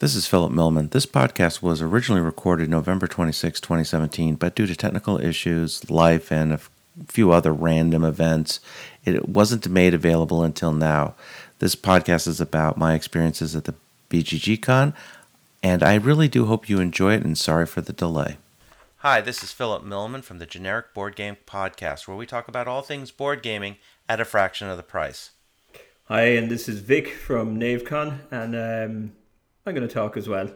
This is Phillip Millman. This podcast was originally recorded November 26, 2017, but due to technical issues, life, and a few other random events, it wasn't made available until now. This podcast is about my experiences at the BGG Con, and I really do hope you enjoy it, and sorry for the delay. Hi, this is Phillip Millman from the Generic Board Game Podcast, where we talk about all things board gaming at a fraction of the price. Hi, and this is Vic from NaveCon, and um, I'm going to talk as well,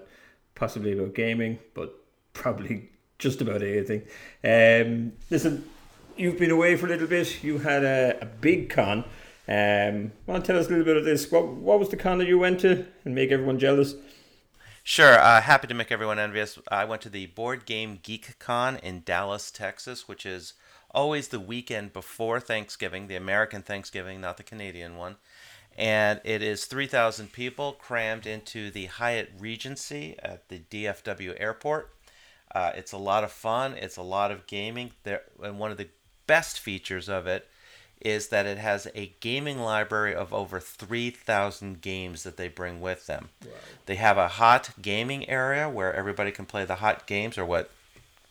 possibly about gaming, but probably just about anything. Um, listen, you've been away for a little bit. You had a, a big con. Um, want to tell us a little bit of this? What what was the con that you went to, and make everyone jealous? Sure, uh, happy to make everyone envious. I went to the Board Game Geek Con in Dallas, Texas, which is always the weekend before Thanksgiving, the American Thanksgiving, not the Canadian one and it is 3,000 people crammed into the Hyatt Regency at the DFW airport. Uh, it's a lot of fun. It's a lot of gaming. There, and one of the best features of it is that it has a gaming library of over 3,000 games that they bring with them. Wow. They have a hot gaming area where everybody can play the hot games, or what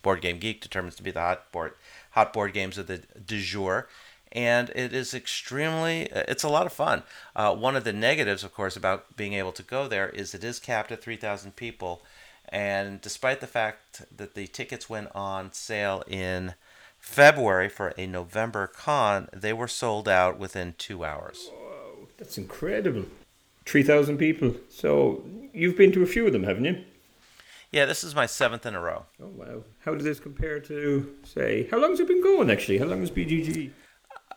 Board Game Geek determines to be the hot board hot board games of the du jour and it is extremely it's a lot of fun uh, one of the negatives of course about being able to go there is it is capped at 3000 people and despite the fact that the tickets went on sale in february for a november con they were sold out within two hours Whoa, that's incredible 3000 people so you've been to a few of them haven't you yeah, this is my seventh in a row. Oh wow! How does this compare to say? How long has it been going? Actually, how long has BGG?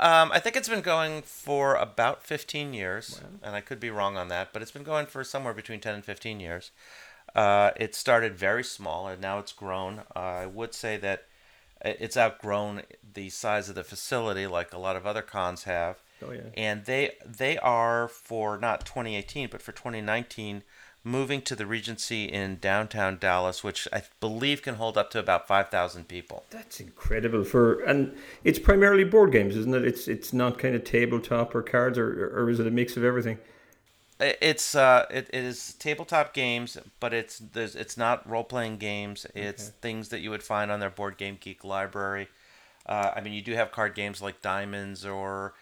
Um, I think it's been going for about 15 years, wow. and I could be wrong on that, but it's been going for somewhere between 10 and 15 years. Uh, it started very small, and now it's grown. Uh, I would say that it's outgrown the size of the facility, like a lot of other cons have. Oh, yeah. And they they are for not 2018, but for 2019 moving to the Regency in downtown Dallas, which I believe can hold up to about five thousand people. That's incredible for, and it's primarily board games, isn't it? It's it's not kind of tabletop or cards, or or is it a mix of everything? It's uh, it, it is tabletop games, but it's there's it's not role playing games. It's okay. things that you would find on their Board Game Geek library. Uh, I mean, you do have card games like Diamonds or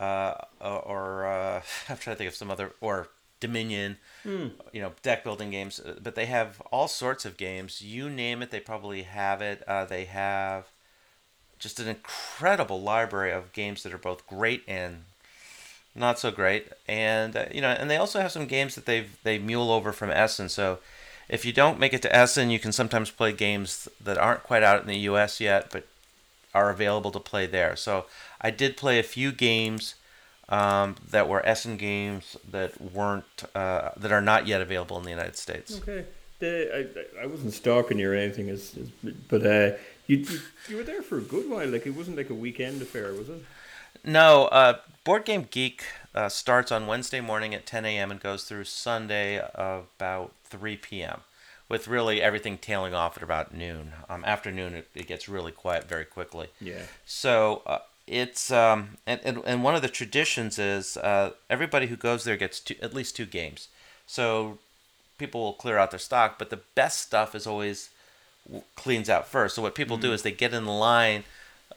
uh, or uh, I'm trying to think of some other or Dominion, mm. you know, deck building games. Uh, but they have all sorts of games. You name it, they probably have it. Uh, they have just an incredible library of games that are both great and not so great. And uh, you know, and they also have some games that they've they mule over from Essen. So if you don't make it to Essen, you can sometimes play games that aren't quite out in the U.S. yet, but are available to play there. So I did play a few games um, that were Essen games that weren't uh, that are not yet available in the United States. Okay, I, I wasn't stalking you or anything, as, as but uh, you, you, you were there for a good while. Like it wasn't like a weekend affair, was it? No, uh, Board Game Geek uh, starts on Wednesday morning at 10 a.m. and goes through Sunday about 3 p.m. With really everything tailing off at about noon. Um, afternoon, it, it gets really quiet very quickly. Yeah. So uh, it's um and, and, and one of the traditions is uh, everybody who goes there gets two, at least two games. So people will clear out their stock but the best stuff is always cleans out first. So what people mm-hmm. do is they get in line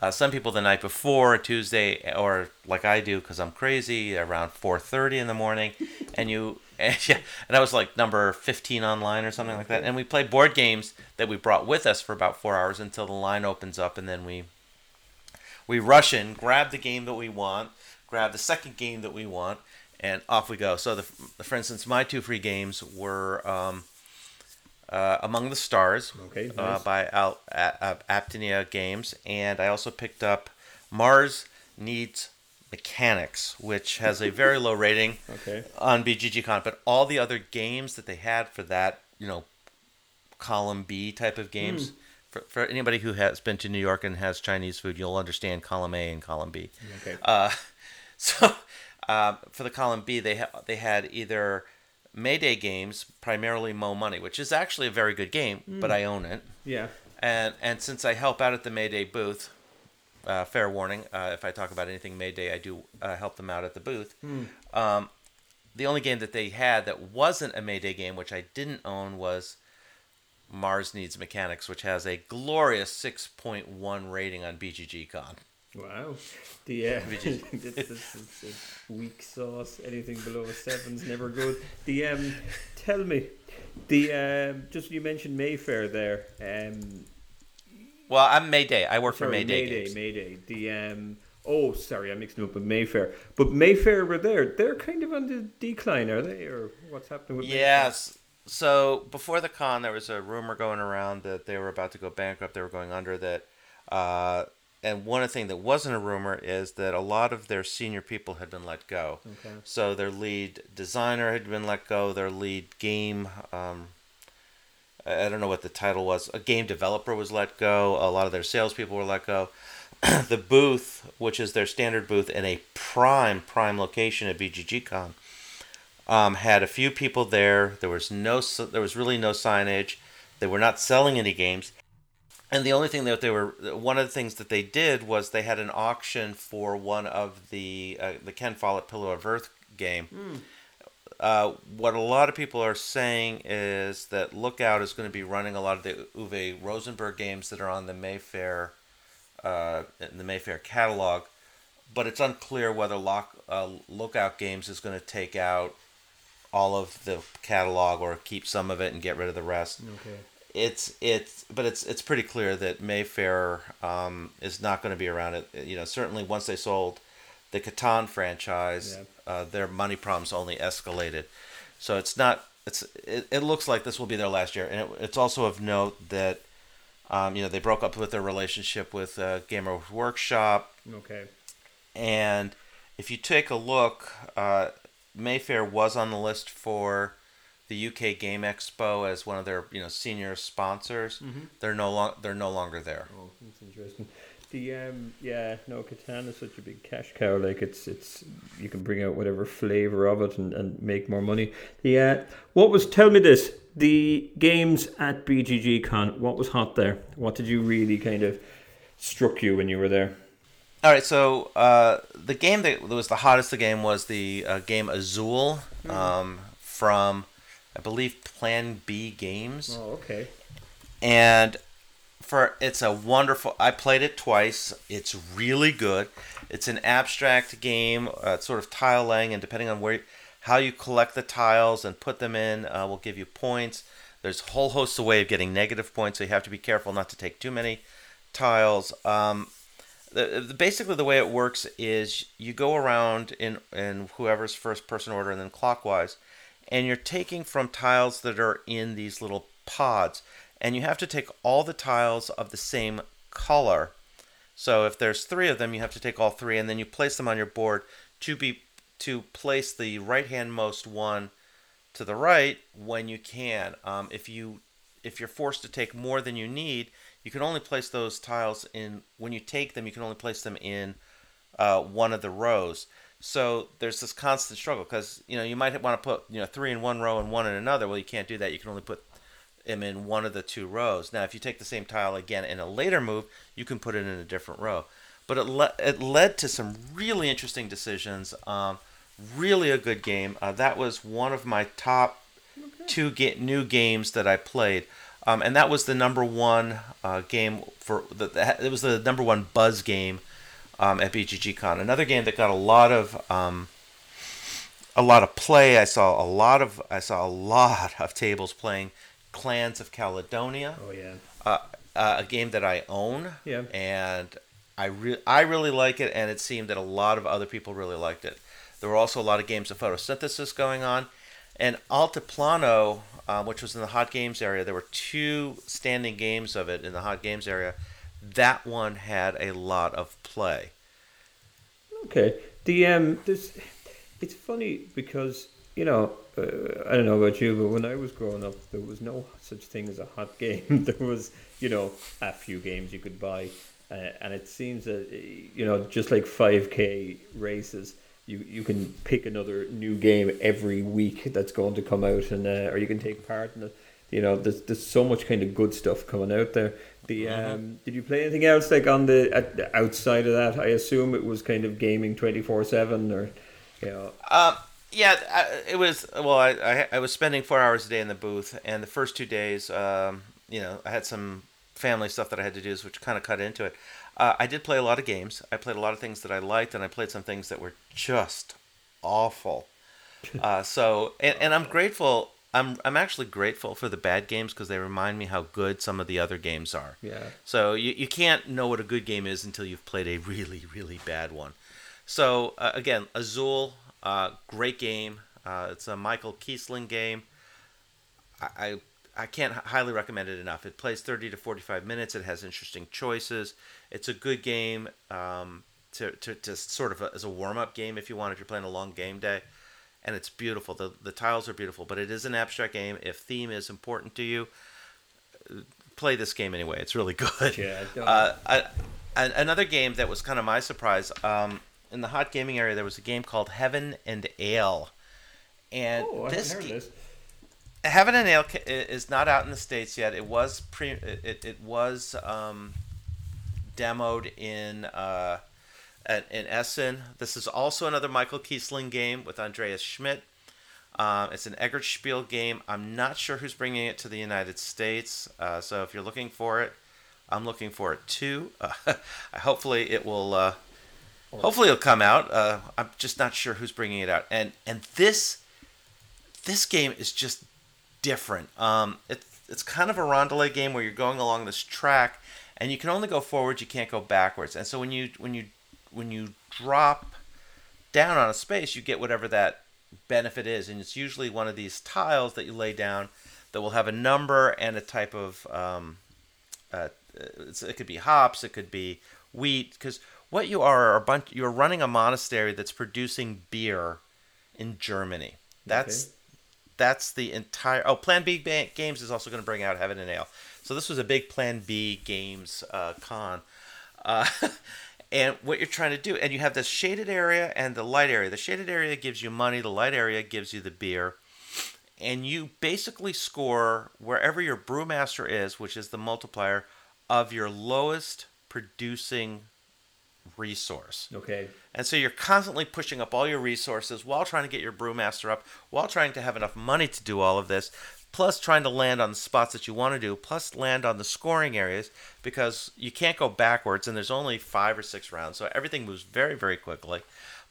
uh, some people the night before tuesday or like i do because i'm crazy around 4.30 in the morning and you and, yeah, and i was like number 15 online or something like that. And we play board games that we brought with us for about four hours until the line opens up and then we we rush in, grab the game that we want, grab the second game that we want, and off we go. So, the, for instance, my two free games were um, uh, Among the Stars okay, uh, nice. uh, by Al- A- Artipia Games, and I also picked up Mars Needs Mechanics, which has a very low rating okay. on BGGCon, but all the other games that they had for that, you know, column B type of games. Mm for, for anybody who has been to New York and has Chinese food, you'll understand column A and column B. Okay. Uh, so uh, for the column B, they ha- they had either Mayday games, primarily Mo Money, which is actually a very good game, mm. but I own it. Yeah. And and since I help out at the Mayday booth, uh, fair warning, uh, if I talk about anything Mayday, I do uh, help them out at the booth. Mm. Um, the only game that they had that wasn't a Mayday game, which I didn't own, was Mars Needs Mechanics, which has a glorious 6.1 rating on BGG Con. Wow. The uh, this, this is weak sauce. Anything below a seven's never good. The um, tell me, the um, just you mentioned Mayfair there. Um, well, I'm Mayday. I work sorry, for Mayday. Mayday, games. Mayday. The um, oh, sorry, I'm mixing up with Mayfair. But Mayfair were there. They're kind of on the decline, are they, or what's happening with? Mayfair? Yes. Mayfair? So before the con, there was a rumor going around that they were about to go bankrupt. They were going under. That. Uh, and one thing that wasn't a rumor is that a lot of their senior people had been let go. Okay. So their lead designer had been let go. Their lead game, um, I don't know what the title was. A game developer was let go. A lot of their salespeople were let go. the booth, which is their standard booth in a prime prime location at BGGCon, um, had a few people there. There was no, there was really no signage. They were not selling any games and the only thing that they were one of the things that they did was they had an auction for one of the uh, the Ken Follett Pillars of Earth game. Mm. Uh, what a lot of people are saying is that Lookout is going to be running a lot of the Uwe Rosenberg games that are on the Mayfair uh, the Mayfair catalog, but it's unclear whether Lock, uh, Lookout Games is going to take out all of the catalog or keep some of it and get rid of the rest. Okay it's it's but it's it's pretty clear that Mayfair um, is not going to be around. It you know certainly once they sold the Catan franchise, yeah. uh, their money problems only escalated. So it's not it's it, it looks like this will be their last year, and it, it's also of note that um, you know they broke up with their relationship with uh, Gamer Workshop. Okay. And if you take a look, uh, Mayfair was on the list for the UK Game Expo as one of their you know senior sponsors. Mm-hmm. They're no long they're no longer there. Oh, that's interesting. The um yeah no Catan is such a big cash cow. Like it's it's you can bring out whatever flavor of it and, and make more money. The uh, what was tell me this the games at BGG Con. What was hot there? What did you really kind of struck you when you were there? All right, so uh, the game that was the hottest the game was the uh, game Azul mm-hmm. um, from I believe Plan B Games. Oh, okay. And for it's a wonderful. I played it twice. It's really good. It's an abstract game, uh, sort of tile laying, and depending on where how you collect the tiles and put them in, uh, will give you points. There's a whole host of way of getting negative points, so you have to be careful not to take too many tiles. Um, the, basically the way it works is you go around in in whoever's first person order and then clockwise and you're taking from tiles that are in these little pods and you have to take all the tiles of the same color. So if there's three of them you have to take all three and then you place them on your board to be to place the right hand most one to the right when you can. Um, if you if you're forced to take more than you need you can only place those tiles in when you take them you can only place them in uh, one of the rows so there's this constant struggle because you know you might want to put you know three in one row and one in another. Well, you can't do that. You can only put them in one of the two rows. Now, if you take the same tile again in a later move, you can put it in a different row. But it le- it led to some really interesting decisions. Um, really a good game. Uh, that was one of my top okay. two get new games that I played. Um, and that was the number one uh, game for the, the, it was the number one buzz game um, at BGGCon. Another game that got a lot of um, a lot of play. I saw a lot of I saw a lot of tables playing Clans of Caledonia. Oh yeah. Uh, uh, a game that I own. Yeah. And I re- I really like it, and it seemed that a lot of other people really liked it. There were also a lot of games of photosynthesis going on, and Altiplano, um, which was in the hot games area. There were two standing games of it in the hot games area that one had a lot of play. Okay. The um, this it's funny because you know uh, I don't know about you, but when I was growing up, there was no such thing as a hot game. there was you know a few games you could buy, uh, and it seems that you know just like five k races. You, you can pick another new game every week that's going to come out, and uh, or you can take part in it. You know, there's there's so much kind of good stuff coming out there. The mm-hmm. um, did you play anything else like on the, outside of that? I assume it was kind of gaming twenty four seven or you know. Uh, Yeah, I, it was. Well, I, I I was spending four hours a day in the booth, and the first two days, um, you know, I had some family stuff that I had to do, which kind of cut into it. Uh, I did play a lot of games. I played a lot of things that I liked, and I played some things that were just awful. Uh, so, and, and I'm grateful. I'm I'm actually grateful for the bad games because they remind me how good some of the other games are. Yeah. So you, you can't know what a good game is until you've played a really really bad one. So uh, again, Azul, uh, great game. Uh, it's a Michael Kiesling game. I, I I can't highly recommend it enough. It plays 30 to 45 minutes. It has interesting choices. It's a good game um, to, to, to sort of a, as a warm up game if you want, if you're playing a long game day and it's beautiful. The the tiles are beautiful, but it is an abstract game. If theme is important to you, play this game anyway. It's really good. Yeah. Uh, I, another game that was kind of my surprise. Um, in the hot gaming area, there was a game called Heaven and Ale, and oh, this, this. Heaven and Ale is not out in the states yet. It was pre. It, it was um, demoed in. Uh, in Essen. This is also another Michael Kiesling game with Andreas Schmiedt. Um, it's an Eggertspiel game. I'm not sure who's bringing it to the United States. Uh, so if you're looking for it, I'm looking for it too. Uh, hopefully it will. Uh, hopefully it'll come out. Uh, I'm just not sure who's bringing it out. And and this this game is just different. Um, it's it's kind of a rondelay game where you're going along this track, and you can only go forward. You can't go backwards. And so when you when you when you drop down on a space, you get whatever that benefit is, and it's usually one of these tiles that you lay down that will have a number and a type of. Um, uh, it could be hops, it could be wheat, because what you are are a bunch. You're running a monastery that's producing beer in Germany. That's okay. That's the entire. Oh, Plan B Games is also going to bring out Heaven and Ale. So this was a big Plan B Games uh, con. Uh, and what you're trying to do and you have the shaded area and the light area the shaded area gives you money the light area gives you the beer and you basically score wherever your brewmaster is which is the multiplier of your lowest producing resource okay and so you're constantly pushing up all your resources while trying to get your brewmaster up while trying to have enough money to do all of this plus trying to land on the spots that you want to do, plus land on the scoring areas because you can't go backwards and there's only five or six rounds, so everything moves very, very quickly.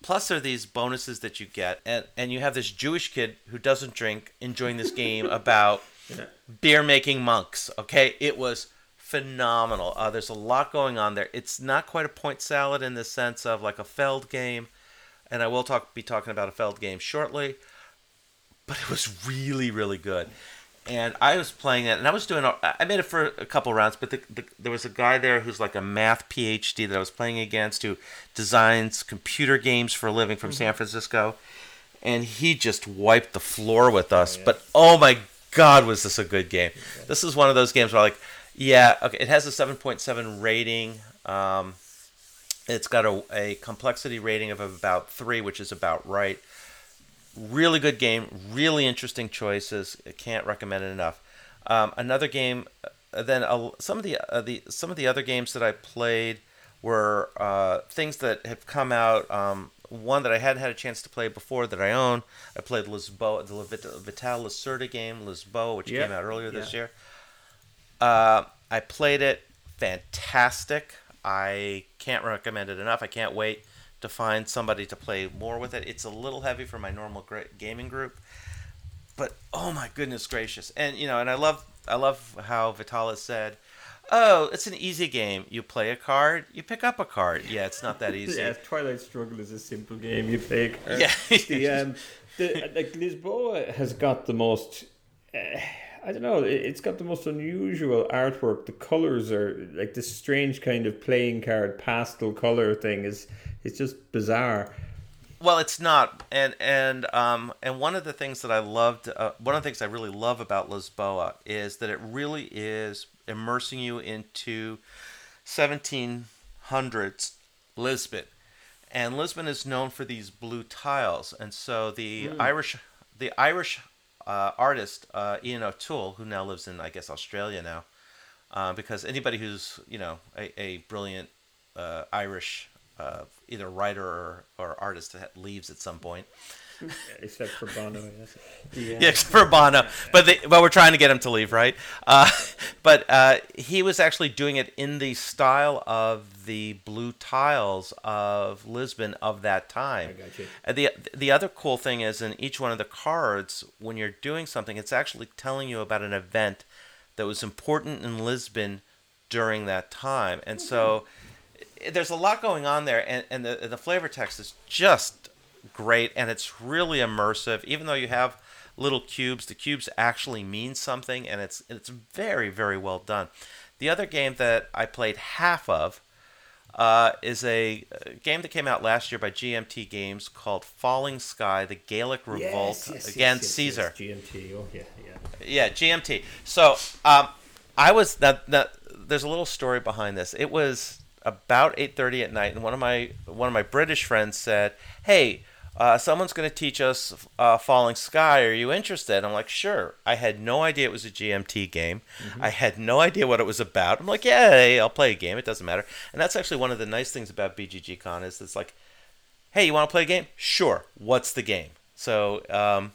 Plus, there are these bonuses that you get, and, and you have this Jewish kid who doesn't drink enjoying this game about yeah. beer making monks. Okay, it was phenomenal. Uh, there's a lot going on there. It's not quite a point salad in the sense of like a Feld game, and I will talk be talking about a Feld game shortly but it was really really good. And I was playing it, and I was doing. I made it for a couple rounds, but the, the, there was a guy there who's like a math PhD that I was playing against, who designs computer games for a living from mm-hmm. San Francisco, and he just wiped the floor with us. Oh, yeah. But oh my God, was this a good game? Okay. This is one of those games where like, yeah, okay, it has a seven point seven rating. Um, it's got a, a complexity rating of about three, which is about right really good game, really interesting choices. I can't recommend it enough. Um, another game, uh, then uh, some of the uh, the some of the other games that I played were uh, things that have come out. Um, one that I hadn't had a chance to play before that I own. I played Lisboa, the Vital Lacerda game, Lisboa, which yep. came out earlier this yeah. year. Uh, I played it. Fantastic. I can't recommend it enough. I can't wait to find somebody to play more with it. It's a little heavy for my normal gaming group, but oh my goodness gracious! And you know, and I love I love how Vitalis said, "Oh, it's an easy game. You play a card, you pick up a card. Yeah, it's not that easy." yeah, Twilight Struggle is a simple game. You play a card. Yeah. the um, the like Lisboa has got the most. Uh, I don't know. It's got the most unusual artwork. The colors are like this strange kind of playing card pastel color thing. Is it's just bizarre. Well, it's not, and and um and one of the things that I loved, uh, one of the things I really love about Lisboa is that it really is immersing you into 1700s Lisbon, and Lisbon is known for these blue tiles, and so the mm. Irish, the Irish uh, artist uh, Ian O'Toole, who now lives in I guess Australia now, uh, because anybody who's you know a, a brilliant uh, Irish uh, either writer or, or artist that leaves at some point. except for Bono. Yes. Yeah, yeah except for Bono, but they, but we're trying to get him to leave, right? Uh, but uh, he was actually doing it in the style of the blue tiles of Lisbon of that time. I got you. And the the other cool thing is in each one of the cards, when you're doing something, it's actually telling you about an event that was important in Lisbon during that time, and so there's a lot going on there, and, and the, the flavor text is just great, and it's really immersive. Even though you have little cubes, the cubes actually mean something, and it's it's very very well done. The other game that I played half of uh, is a, a, game that came out last year by GMT Games called Falling Sky: The Gaelic Revolt yes, yes, against yes, Caesar. GMT, oh yeah, yeah. Yeah, GMT. So um, I was that that. There's a little story behind this. It was about 8:30 at night, and one of my one of my British friends said, "Hey, uh, someone's going to teach us uh, Falling Sky. Are you interested?" I'm like, "Sure." I had no idea it was a GMT game. Mm-hmm. I had no idea what it was about. I'm like, "Yeah, hey, I'll play a game. It doesn't matter." And that's actually one of the nice things about BGG Con is it's like, "Hey, you want to play a game? Sure. What's the game?" So. Um,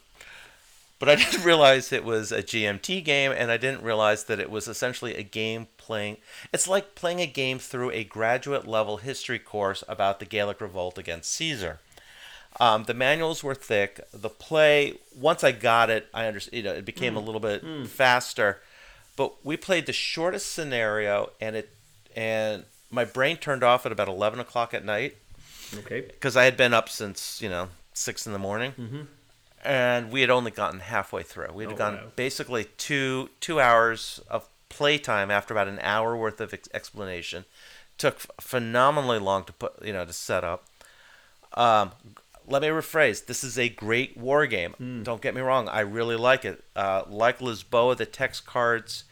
but I didn't realize it was a GMT game, and I didn't realize that it was essentially a game playing. It's like playing a game through a graduate level history course about the Gaelic Revolt against Caesar. Um, the manuals were thick. The play, once I got it, I understood. You know, it became mm. a little bit mm. faster. But we played the shortest scenario, and it and my brain turned off at about eleven o'clock at night. Okay. Because I had been up since you know six in the morning, mm-hmm. And we had only gotten halfway through. We had oh, gone wow. basically two two hours of playtime after about an hour worth of ex- explanation. Took phenomenally long to put, you know, to set up. Um, let me rephrase. This is a great war game. Mm. Don't get me wrong. I really like it. Uh, like Lisboa, the text cards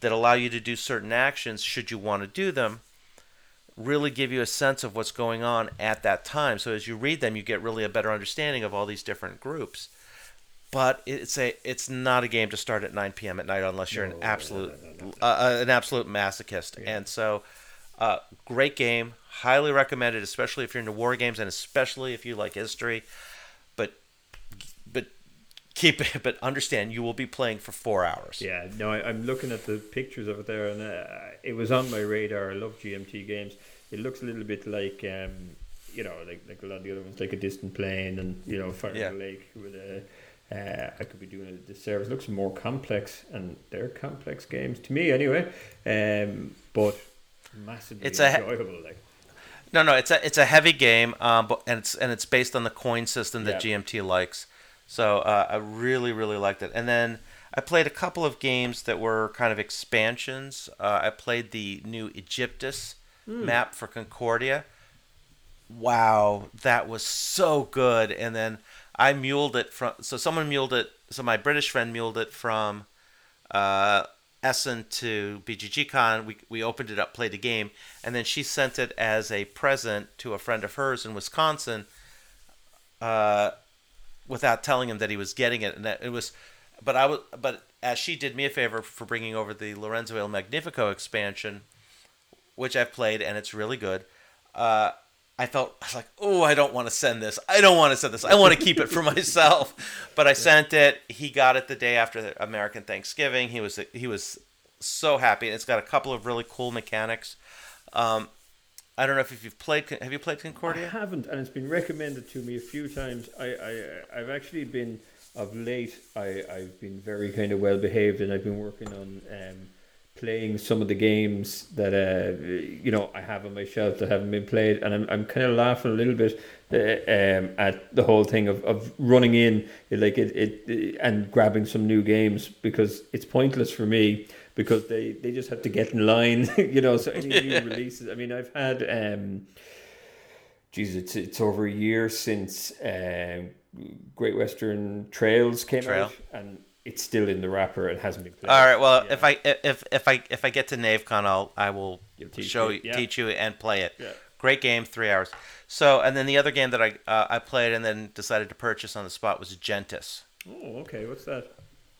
that allow you to do certain actions, should you want to do them, really give you a sense of what's going on at that time. So as you read them, you get really a better understanding of all these different groups but it's a it's not a game to start at 9 p.m. at night unless you're No, an absolute no, no, no, uh, an absolute masochist. Yeah. And so, uh, great game, highly recommended, especially if you're into war games and especially if you like history. Keep it, but understand you will be playing for four hours. Yeah, no, I, I'm looking at the pictures of it there, and uh, it was on my radar. I love GMT games. It looks a little bit like, um, you know, like like a lot of the other ones, like a Distant Plain, and you know, Fire Yeah. Lake with a. Uh, I could be doing a disservice. Looks more complex, and they're complex games to me anyway. Um, but massively It's a- enjoyable. Like, No, no, it's a it's a heavy game, um, but and it's and it's based on the coin system that Yeah. GMT likes. So uh, I really really liked it. And then I played a couple of games that were kind of expansions. Uh, I played the new Aegyptus map for Concordia. Wow, that was so good. And then I muled it from so someone muled it. So my British friend muled it from uh, Essen to BGGCon. We, we opened it up, played the game, and then she sent it as a present to a friend of hers in Wisconsin uh, without telling him that he was getting it. And that it was, but I was, but as she did me a favor for bringing over the Lorenzo Il Magnifico expansion, which I've played and it's really good. Uh, I felt I was like, oh, I don't want to send this. I don't want to send this. I want to keep it for myself. But I sent it. He got it the day after American Thanksgiving. He was he was so happy. It's got a couple of really cool mechanics. Um, I don't know if you've played. Have you played Concordia? I haven't, and it's been recommended to me a few times. I, I I've actually been of late. I I've been very kind of well behaved, and I've been working on um, playing some of the games that uh you know I have on my shelf that haven't been played, and I'm I'm kind of laughing a little bit uh, um, at the whole thing of, of running in like it, it and grabbing some new games because it's pointless for me because they they just have to get in line, you know. So any new releases. I mean, I've had um. Geez, it's it's over a year since um, Great Western Trails came Trail. out, and it's still in the wrapper. and hasn't been played. All right. Well, Yeah. if I if if I if I get to NaveCon, I'll I will teach show you, yeah. teach you and play it. Yeah. Great game, three hours. So, and then the other game that I uh, I played and then decided to purchase on the spot was Gentes. Oh, okay. What's that?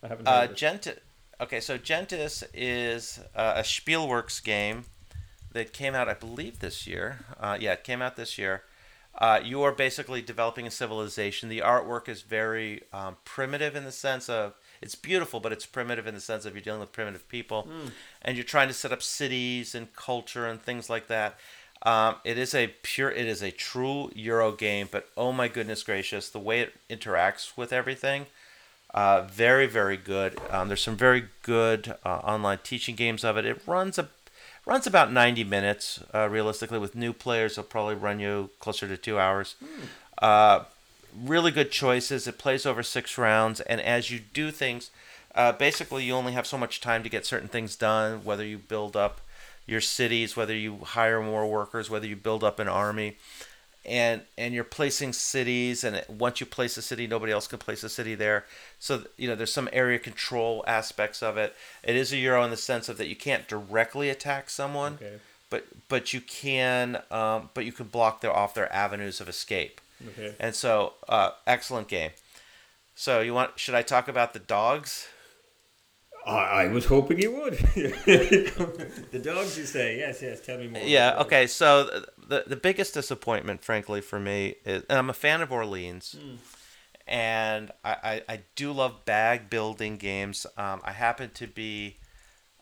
I haven't Uh, heard it. Gentes. Okay, so Gentes is uh, a Spielworxx game that came out, I believe, this year. Uh, yeah, it came out this year. Uh, you are basically developing a civilization. The artwork is very um, primitive in the sense of it's beautiful, but it's primitive in the sense of you're dealing with primitive people, Mm. and you're trying to set up cities and culture and things like that. Um, it is a pure, it is a true Euro game, but oh my goodness gracious, the way it interacts with everything, uh, very very good. Um, there's some very good uh, online teaching games of it. It runs a runs about 90 minutes uh, realistically with new players. It'll probably run you closer to two hours. Uh, really good choices. It plays over six rounds. And as you do things uh, basically you only have so much time to get certain things done whether you build up your cities whether you hire more workers whether you build up an army and and you're placing cities and once you place a city nobody else can place a city there. So you know there's some area control aspects of it. It is a euro in the sense of that you can't directly attack someone Okay. but but you can um, but you can block their off their avenues of escape. Okay. and so uh, excellent game. So you want should i talk about the dogs I, I was hoping you would. the dogs, you say? Yes, yes. Tell me more. Yeah. Okay. So the the biggest disappointment, frankly, for me is, and I'm a fan of Orleans, and I, I, I do love bag building games. Um, I happen to be,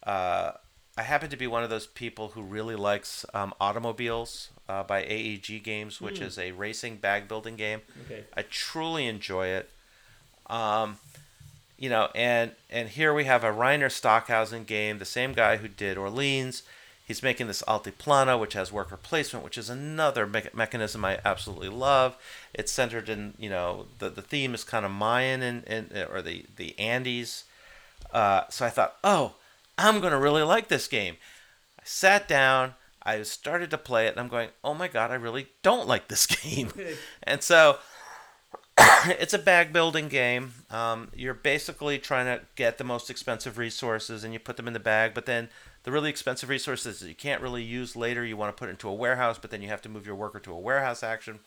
uh, I happen to be one of those people who really likes um, automobiles uh, by AEG Games, which is a racing bag building game. Okay. I truly enjoy it. Um, you know, and and here we have a Reiner Stockhausen game, the same guy who did Orleans. He's making this Altiplano, which has worker placement, which is another me- mechanism I absolutely love. It's centered in, you know, the, the theme is kind of Mayan and, and or the the Andes. Uh, so I thought, oh, I'm gonna really like this game. I sat down, I started to play it, and I'm going, oh my god, I really don't like this game. and so it's a bag building game. Um, you're basically trying to get the most expensive resources and you put them in the bag, but then the really expensive resources that you can't really use later, you want to put into a warehouse, but then you have to move your worker to a warehouse action.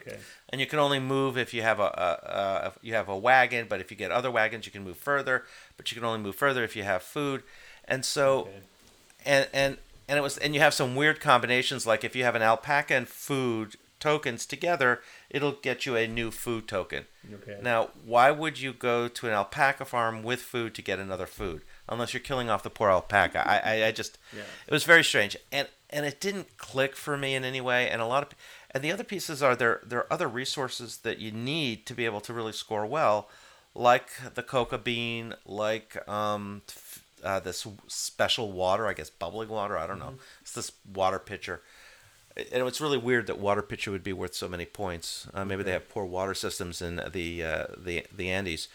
Okay. And you can only move if you have a, a, a you have a wagon, but if you get other wagons, you can move further. But you can only move further if you have food. And so Okay. and and and it was and you have some weird combinations like if you have an alpaca and food tokens together it'll get you a new food token. Okay. now why would you go to an alpaca farm with food to get another food? Unless you're killing off the poor alpaca. I i, I just Yeah. it was very strange. And and it didn't click for me in any way. And a lot of and the other pieces are there there are other resources that you need to be able to really score well like the coca bean like um uh, this special water i guess bubbling water i don't know. It's this water pitcher and it's really weird that water pitcher would be worth so many points. Uh, maybe they have poor water systems in the uh, the the Andes,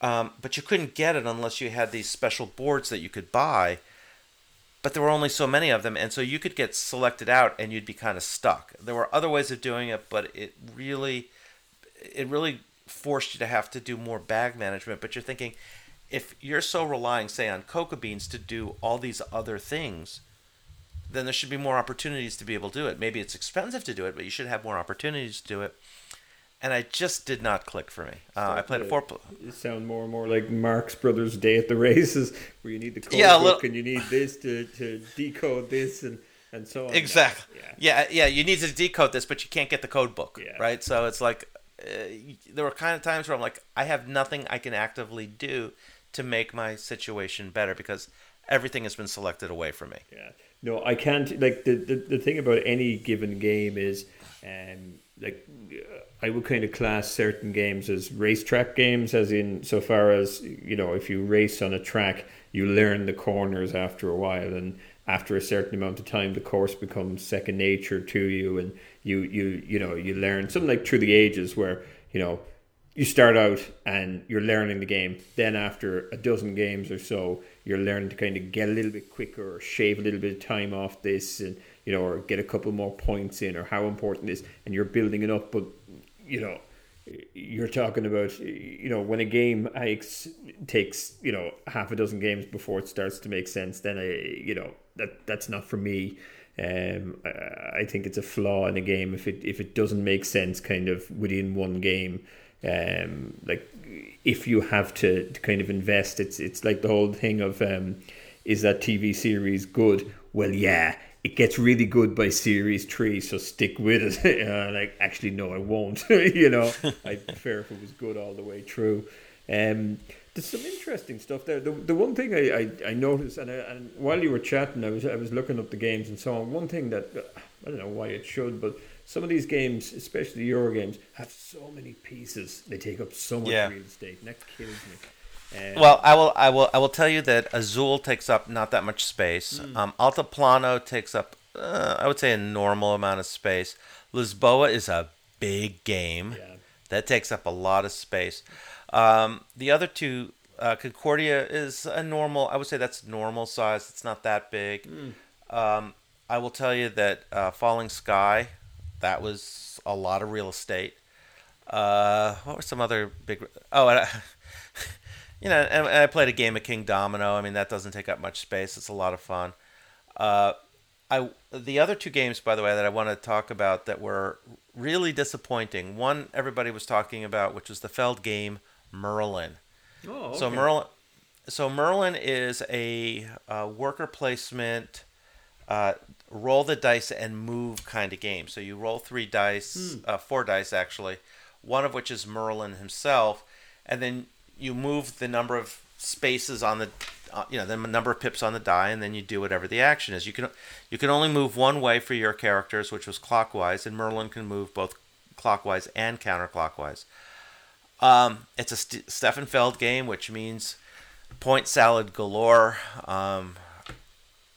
um, but you couldn't get it unless you had these special boards that you could buy. But there were only so many of them, and so you could get selected out, and you'd be kind of stuck. There were other ways of doing it, but it really, it really forced you to have to do more bag management. But you're thinking, if you're so relying, say, on coca beans to do all these other things, then there should be more opportunities to be able to do it. Maybe it's expensive to do it, but you should have more opportunities to do it. And I just did not click for me. Uh, I played a four. You sound more and more like Marx Brothers' Day at the Races, where you need the code Yeah, book little- and you need this to, to decode this and, and so on. Exactly. Yeah. Yeah, yeah. You need to decode this, but you can't get the code book, Yeah. right? So it's like uh, there were kind of times where I'm like, I have nothing I can actively do to make my situation better because everything has been selected away from me. Yeah. No, I can't. Like the, the, the thing about any given game is, um, like I would kind of class certain games as racetrack games, as in so far as you know, if you race on a track, you learn the corners after a while, and after a certain amount of time, the course becomes second nature to you, and you you you know you learn something like through the ages where you know you start out and you're learning the game. Then after a dozen games or so, you're learning to kind of get a little bit quicker or shave a little bit of time off this and you know, or get a couple more points in or how important it is and you're building it up but you know you're talking about you know when a game takes you know half a dozen games before it starts to make sense then I you know that that's not for me. Um I think it's a flaw in a game if it if it doesn't make sense kind of within one game um like if you have to, to kind of invest it's it's like the whole thing of um is that TV series good well yeah it gets really good by series three, so stick with it. Like, actually, no, I won't. you know, I prefer if it was good all the way through. Um, there's some interesting stuff there. The, the one thing I, I, I noticed, and, I, and while you were chatting, I was I was looking up the games and so on. One thing that I don't know why it should, but some of these games, especially the Euro games, have so many pieces. They take up so much Yeah. real estate, and that kills me. Um, Well, I will, I will, I will tell you that Azul takes up not that much space. Um, Altiplano takes up, uh, I would say, a normal amount of space. Lisboa is a big game Yeah. that takes up a lot of space. Um, the other two, uh, Concordia is a normal. I would say that's normal size. It's not that big. Um, I will tell you that uh, Falling Sky, that was a lot of real estate. Uh, what were some other big? Oh, and I, you know, and, I played a game of King Domino. I mean, that doesn't take up much space. It's a lot of fun. Uh, I the other two games, by the way, that I want to talk about that were really disappointing. One everybody was talking about, which was the Feld game Merlin. oh, okay. So. Merlin, so Merlin is a uh, worker placement, uh, roll the dice and move kind of game. So you roll three dice, uh, four dice actually, one of which is Merlin himself, and then you move the number of spaces on the, uh, you know, the number of pips on the die, and then you do whatever the action is. You can you can only move one way for your characters, which was clockwise, and Merlin can move both clockwise and counterclockwise. Um, it's a St- Stefan Feld game, which means point salad galore. Um,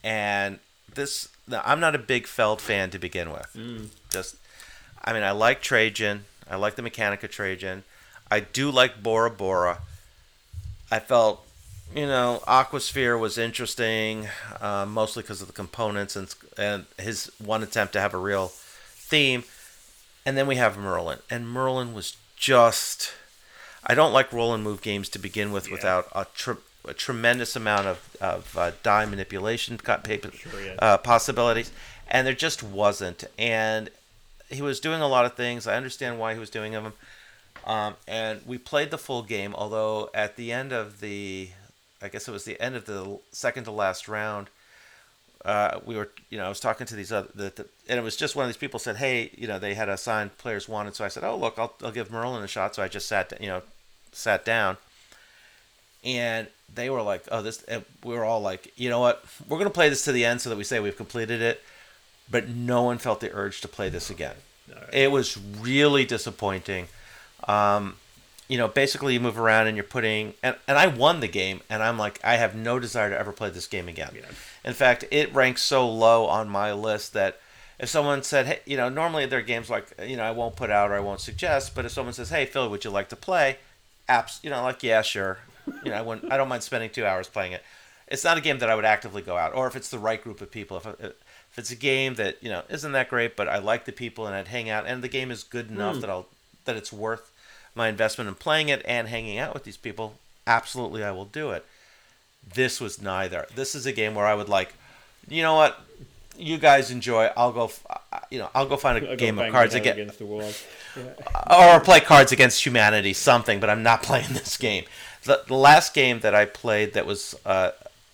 and this, no, I'm not a big Feld fan to begin with. Just, I mean, I like Trajan. I like the mechanic of Trajan. I do like Bora Bora. I felt, you know, Aquasphere was interesting, uh, mostly because of the components and and his one attempt to have a real theme. And then we have Merlin, and Merlin was just. I don't like roll and move games to begin with Yeah. without a, tr- a tremendous amount of, of uh, die manipulation cut paper, Sure, yeah. uh, possibilities, and there just wasn't. And he was doing a lot of things. I understand why he was doing them. Um, and we played the full game, although at the end of the, I guess it was the end of the second to last round, uh, we were, you know, I was talking to these other, the, the, and it was just one of these people said, hey, you know, they had assigned players wanted, so I said, oh look, I'll, I'll give Merlin a shot. So I just sat, you know, sat down, and they were like, oh this, we were all like, you know what, we're gonna play this to the end so that we say we've completed it, but no one felt the urge to play this again. Alright. It was really disappointing. Um, you know, basically you move around and you're putting and, and I won the game and I'm like I have no desire to ever play this game again. Yeah. In fact, it ranks so low on my list that if someone said, "Hey, you know, normally there are games like you know I won't put out or I won't suggest," but if someone says, "Hey, Phil, would you like to play?" Apps, you know, like yeah, sure. You know, I wouldn't, I don't mind spending two hours playing it. It's not a game that I would actively go out, or if it's the right group of people. If if it's a game that you know isn't that great, but I like the people and I'd hang out, and the game is good enough hmm. that I'll that it's worth my investment in playing it and hanging out with these people. Absolutely, I will do it. This was neither. This is a game where I would like, you know what, you guys enjoy. I'll go, you know, I'll go find a I'll game of cards head again, against the wall. Yeah. or play Cards Against Humanity, something. But I'm not playing this game. The, the last game that I played that was, uh,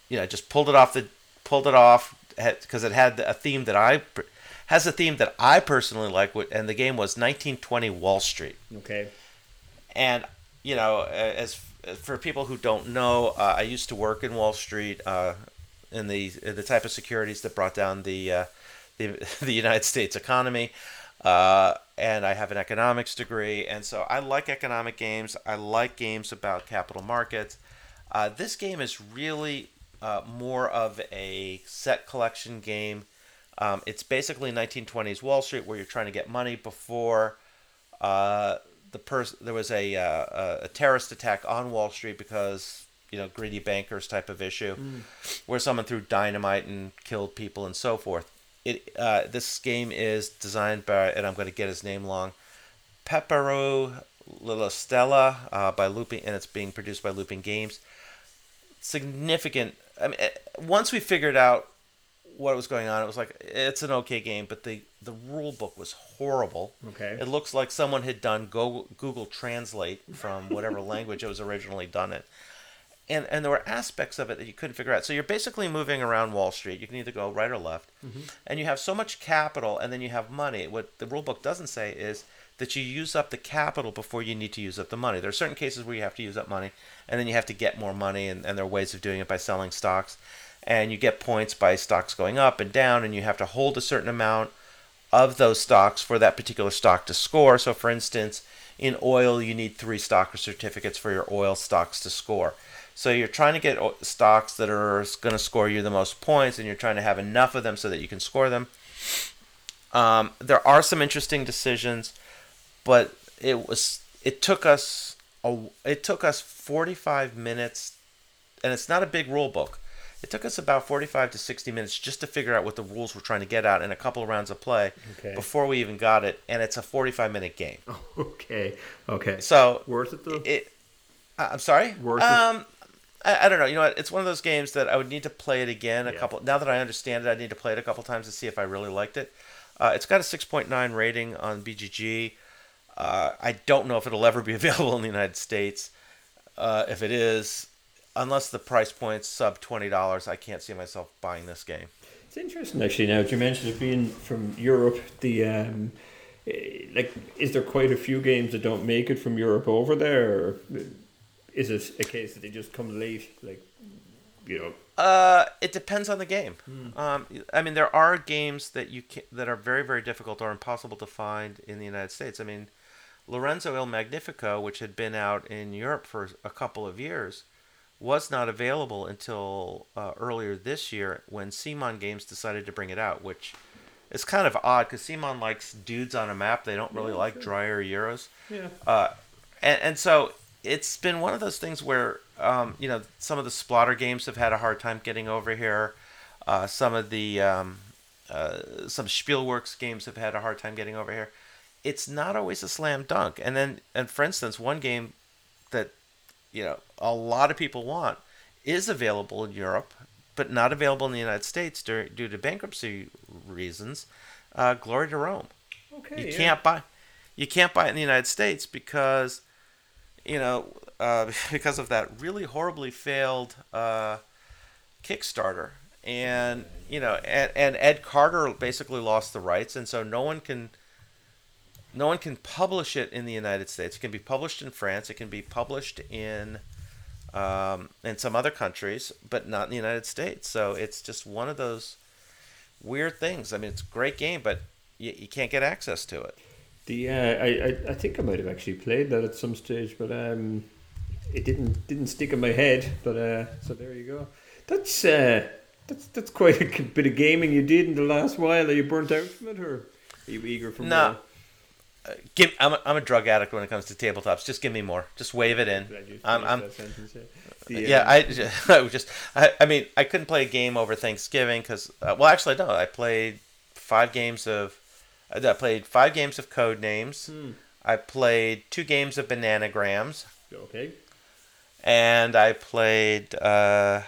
you know, I just pulled it off the, pulled it off because it had a theme that I has a theme that I personally like, and the game was 1920 Wall Street. Okay. And you know, as for people who don't know, uh, I used to work in Wall Street uh, in the in the type of securities that brought down the uh, the, the United States economy. And I have an economics degree, and so I like economic games. I like games about capital markets. Uh, this game is really uh, more of a set collection game. Um, it's basically 1920s Wall Street, where you're trying to get money before uh, the person there was a, uh, a terrorist attack on Wall Street because you know greedy bankers type of issue, where someone threw dynamite and killed people and so forth. It uh, this game is designed by and I'm going to get his name long, Perepau Llistosella uh, by Looping, and it's being produced by Looping Games. Significant. I mean, eh, once we figured out what was going on, it was like it's an okay game, but the the rule book was horrible. Okay. It looks like someone had done Go, Google Translate from whatever language it was originally done in. And and there were aspects of it that you couldn't figure out. So you're basically moving around Wall Street. You can either go right or left, Mm-hmm. and you have so much capital, and then you have money. What the rule book doesn't say is that you use up the capital before you need to use up the money. There are certain cases where you have to use up money, and then you have to get more money, and, and there are ways of doing it by selling stocks, and you get points by stocks going up and down, and you have to hold a certain amount of those stocks for that particular stock to score. So, for instance, in oil, you need three stock certificates for your oil stocks to score. So you're trying to get stocks that are going to score you the most points, and you're trying to have enough of them so that you can score them. Um, there are some interesting decisions, but it was it took us a, it took us 45 minutes, and it's not a big rule book. It took us about 45 to 60 minutes just to figure out what the rules we're trying to get out in a couple of rounds of play Okay. before we even got it, and it's a 45 minute game. Okay. Okay. So Worth it though. it, I- I'm sorry. Worth it? I, I don't know. You know what? It's one of those games that I would need to play it again a Yeah. couple. Now that I understand it, I need to play it a couple times to see if I really liked it. Uh, it's got a 6.9 rating on BGG. Uh, I don't know if it'll ever be available in the United States. Uh, if it is, unless the price point's sub twenty dollars, I can't see myself buying this game. It's interesting actually. Now you mentioned it being from Europe, the um, eh, like, is there quite a few games that don't make it from Europe over there, or is it a case that they just come late? Like, you know, Uh, it depends on the game. Hmm. Um, I mean, there are games that you can, that are very, very difficult or impossible to find in the United States. I mean, Lorenzo Il Magnifico, which had been out in Europe for a couple of years, was not available until uh, earlier this year when CMON Games decided to bring it out, which is kind of odd because CMON likes dudes on a map. They don't really Yeah, like sure. drier Euros. yeah, Uh, and, and so it's been one of those things where um, you know some of the Splotter games have had a hard time getting over here. Uh, some of the um, uh, some Spielworxx games have had a hard time getting over here. It's not always a slam dunk. And then and for instance, one game that you know a lot of people want is available in Europe, but not available in the United States dur- due to bankruptcy reasons. Uh, Glory to Rome okay. you yeah. can't buy you can't buy it in the United States because you know uh, because of that really horribly failed uh, Kickstarter. And you know and, and Ed Carroll basically lost the rights. And so no one can no one can publish it in the United States. It can be published in France. It can be published in um, in some other countries but not in the United States. So it's just one of those weird things. I mean it's a great game but you, you can't get access to it The uh, I, I I think I might have actually played that at some stage, but um, it didn't didn't stick in my head. But uh, so there you go. That's uh, that's that's quite a bit of gaming you did in the last while. Are you burnt out from it, or are you eager for No. more? Uh, give, I'm, a, I'm a drug addict when it comes to tabletops. Just give me more. Just wave it in. I'm, I'm, sentence, yeah. Yeah, um, I, I just, I, I mean, I couldn't play a game over Thanksgiving because, uh, well, actually, no, I played five games of, I played five games of Codenames. Hmm. I played two games of Bananagrams, Okay. and I played, uh,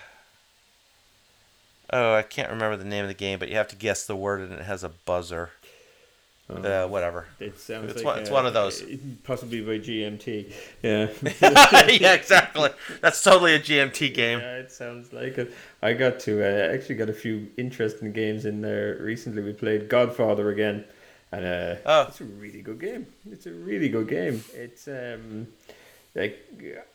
oh, I can't remember the name of the game, but you have to guess the word, and it has a buzzer. Uh, whatever. It sounds It's like one- it's uh, one of those. possibly by GMT. Yeah. yeah, exactly. That's totally a GMT game. Yeah, it sounds like it. I got to uh, actually got a few interesting games in there recently. We played Godfather again, and uh, Oh. it's a really good game. It's a really good game. It's um, like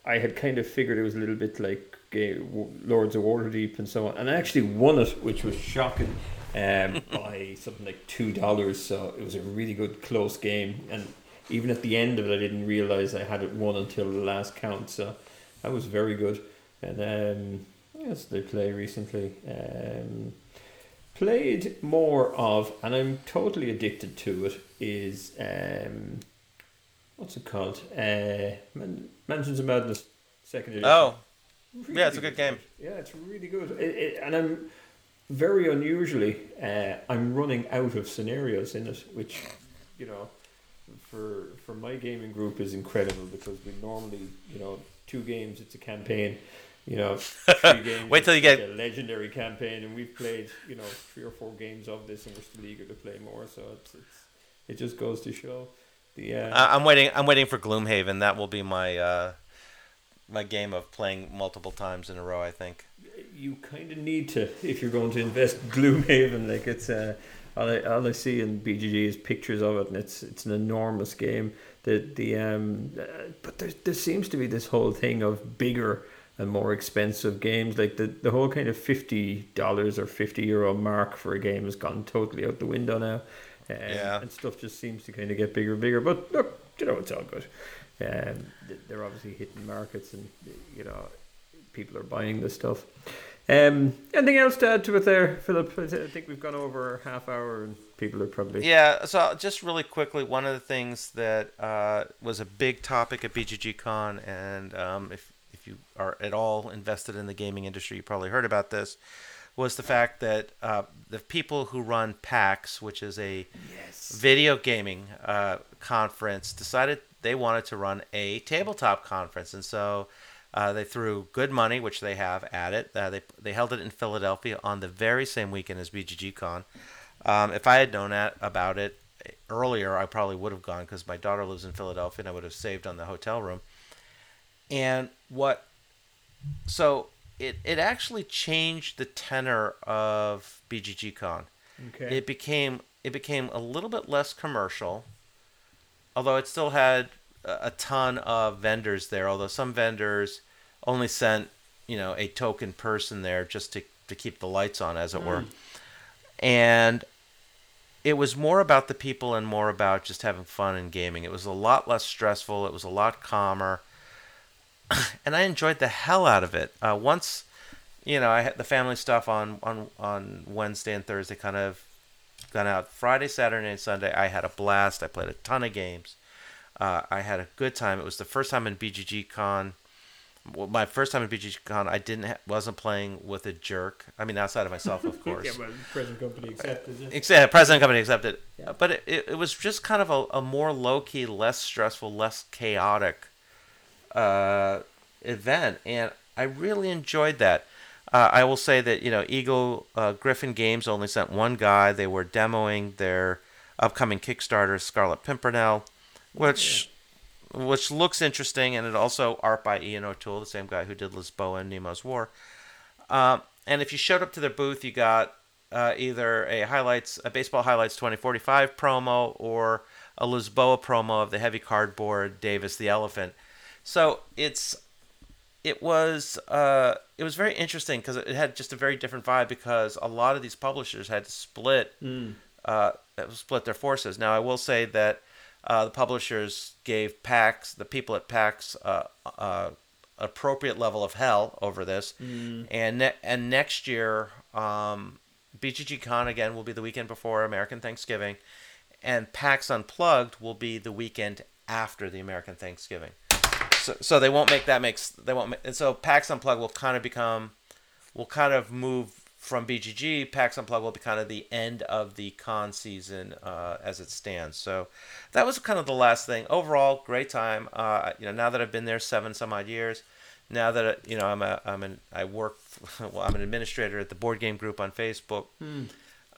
I had kind of figured it was a little bit like ga- Lords of Waterdeep and so on, and I actually won it, which was shocking. Um, by something like two dollars, so it was a really good close game. And even at the end of it, I didn't realize I had it won until the last count. So that was very good. And um, what else did I play recently? Um, played more of, and I'm totally addicted to it. Is um, what's it called? Uh, Man- Mansions of Madness, second edition. Oh, Really yeah, it's a good game. Yeah, it's really good. It, it, and I'm very unusually, uh, I'm running out of scenarios in it, which, you know, for for my gaming group is incredible because we normally, you know, two games it's a campaign, you know, three games. Wait till you get- a legendary campaign, and we've played, you know, three or four games of this, and we're still eager to play more. So it's it's it just goes to show the. Uh, I- I'm waiting. I'm waiting for Gloomhaven. That will be my uh, my game of playing multiple times in a row. I think. You kind of need to if you're going to invest Gloomhaven. Like it's uh, all I, all I see in BGG is pictures of it, and it's it's an enormous game. The the um, uh, but there there seems to be this whole thing of bigger and more expensive games. Like the, the whole kind of fifty dollars or fifty euro mark for a game has gone totally out the window now. Um, Yeah. And stuff just seems to kind of get bigger and bigger. But look, you know, it's all good. Um, they're obviously hitting markets, and you know, people are buying this stuff. Um, anything else to add to it there, Phillip? I think we've gone over half hour, and people are probably Yeah, so just really quickly, one of the things that uh, was a big topic at BGG Con, and um, if if you are at all invested in the gaming industry, you probably heard about this, was the fact that uh, the people who run PAX, which is a yes. video gaming uh, conference, decided they wanted to run a tabletop conference, and so uh, they threw good money, which they have, at it. Uh, they they held it in Philadelphia on the very same weekend as BGG Con. Um, if I had known that about it earlier, I probably would have gone because my daughter lives in Philadelphia, and I would have saved on the hotel room. And what, so it it actually changed the tenor of BGG Con. Okay. it became it became a little bit less commercial although it still had a a ton of vendors there although some vendors only sent you know a token person there just to, to keep the lights on as it were. Hmm. And it was more about the people and more about just having fun and gaming. It was a lot less stressful. It was a lot calmer and i enjoyed the hell out of it uh, once you know, I had the family stuff on on on Wednesday and Thursday. Kind of gone out Friday, Saturday, and Sunday. I had a blast. I played a ton of games. Uh, I had a good time. It was the first time in BGG Con. Well, my first time in BGG Con, I didn't ha- wasn't playing with a jerk. I mean, outside of myself, of course. yeah, well, present company accepted it. Except president company accepted. Yeah. But it, it, it was just kind of a, a more low key, less stressful, less chaotic uh, event, and I really enjoyed that. Uh, I will say that you know Eagle uh, Gryphon Games only sent one guy. They were demoing their upcoming Kickstarter, Scarlet Pimpernel, which which looks interesting, and it also art by Ian O'Toole, the same guy who did Lisboa and Nemo's War. Um, and if you showed up to their booth, you got uh, either a highlights, a baseball highlights 2045 promo, or a Lisboa promo of the heavy cardboard Davis the Elephant. So it's it was uh, it was very interesting because it had just a very different vibe because a lot of these publishers had to split uh, split their forces. Now I will say that uh, the publishers gave PAX the people at PAX uh, uh, appropriate level of hell over this, and ne- and next year um, BGG Con again will be the weekend before American Thanksgiving, and PAX Unplugged will be the weekend after the American Thanksgiving. So, so they won't make that makes they won't make, and so PAX Unplugged will kind of become will kind of move from BGG. PAX Unplugged will be kind of the end of the con season uh, as it stands. So that was kind of the last thing. Overall, great time. Uh, you know, now that I've been there seven some odd years, now that you know I'm a I'm an I work well I'm an administrator at the board game group on Facebook.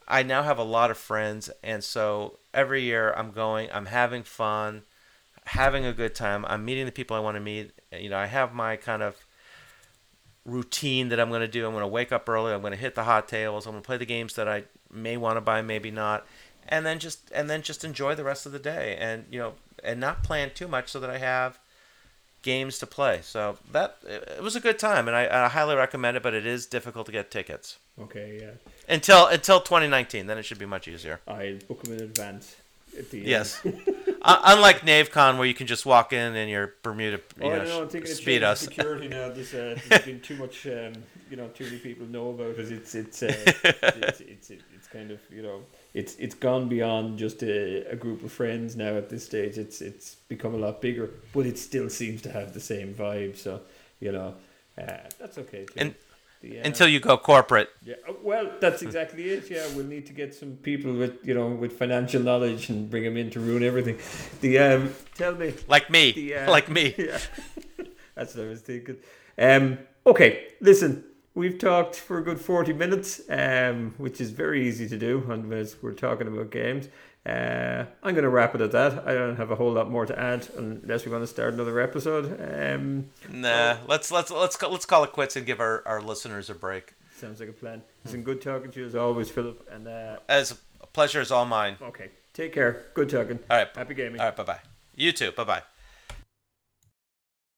I now have a lot of friends, and so every year I'm going, I'm having fun, having a good time. I'm meeting the people I want to meet. You know, I have my kind of routine that I'm going to do. I'm going to wake up early. I'm going to hit the hot tables. I'm going to play the games that I may want to buy, maybe not, and then just and then just enjoy the rest of the day, and you know, and not plan too much so that I have games to play. So that it was a good time, and I, I highly recommend it. But it is difficult to get tickets Okay, yeah. until until 2019. Then it should be much easier. I book them in advance. At the, Yes. Uh, unlike NaveCon, where you can just walk in and your Bermuda, you Oh, know, know. I'm thinking speed us. security now. There's, uh, there's been too much, um, you know, too many people know about it. It's it's, uh, it's, it's it's kind of you know it's it's gone beyond just a, a group of friends now at this stage. It's it's become a lot bigger, but it still seems to have the same vibe. So you know, uh, that's okay too. And- The, uh, Until you go corporate. yeah, uh, well, that's exactly it. Yeah, we'll need to get some people with you know with financial knowledge and bring them in to ruin everything. The um, tell me, Like me. The, uh, like me. yeah, that's what I was thinking. Um, okay, listen, we've talked for a good 40 minutes, um, which is very easy to do as we're talking about games. Uh, I'm going to wrap it at that. I don't have a whole lot more to add unless we want to start another episode. Um, nah, let's let's let's let's call it quits and give our, our listeners a break. Sounds like a plan. It's been good talking to you as always, Phillip. And uh, as a pleasure is all mine. Okay, take care. Good talking. All right, happy gaming. All right, bye bye. You too. Bye bye.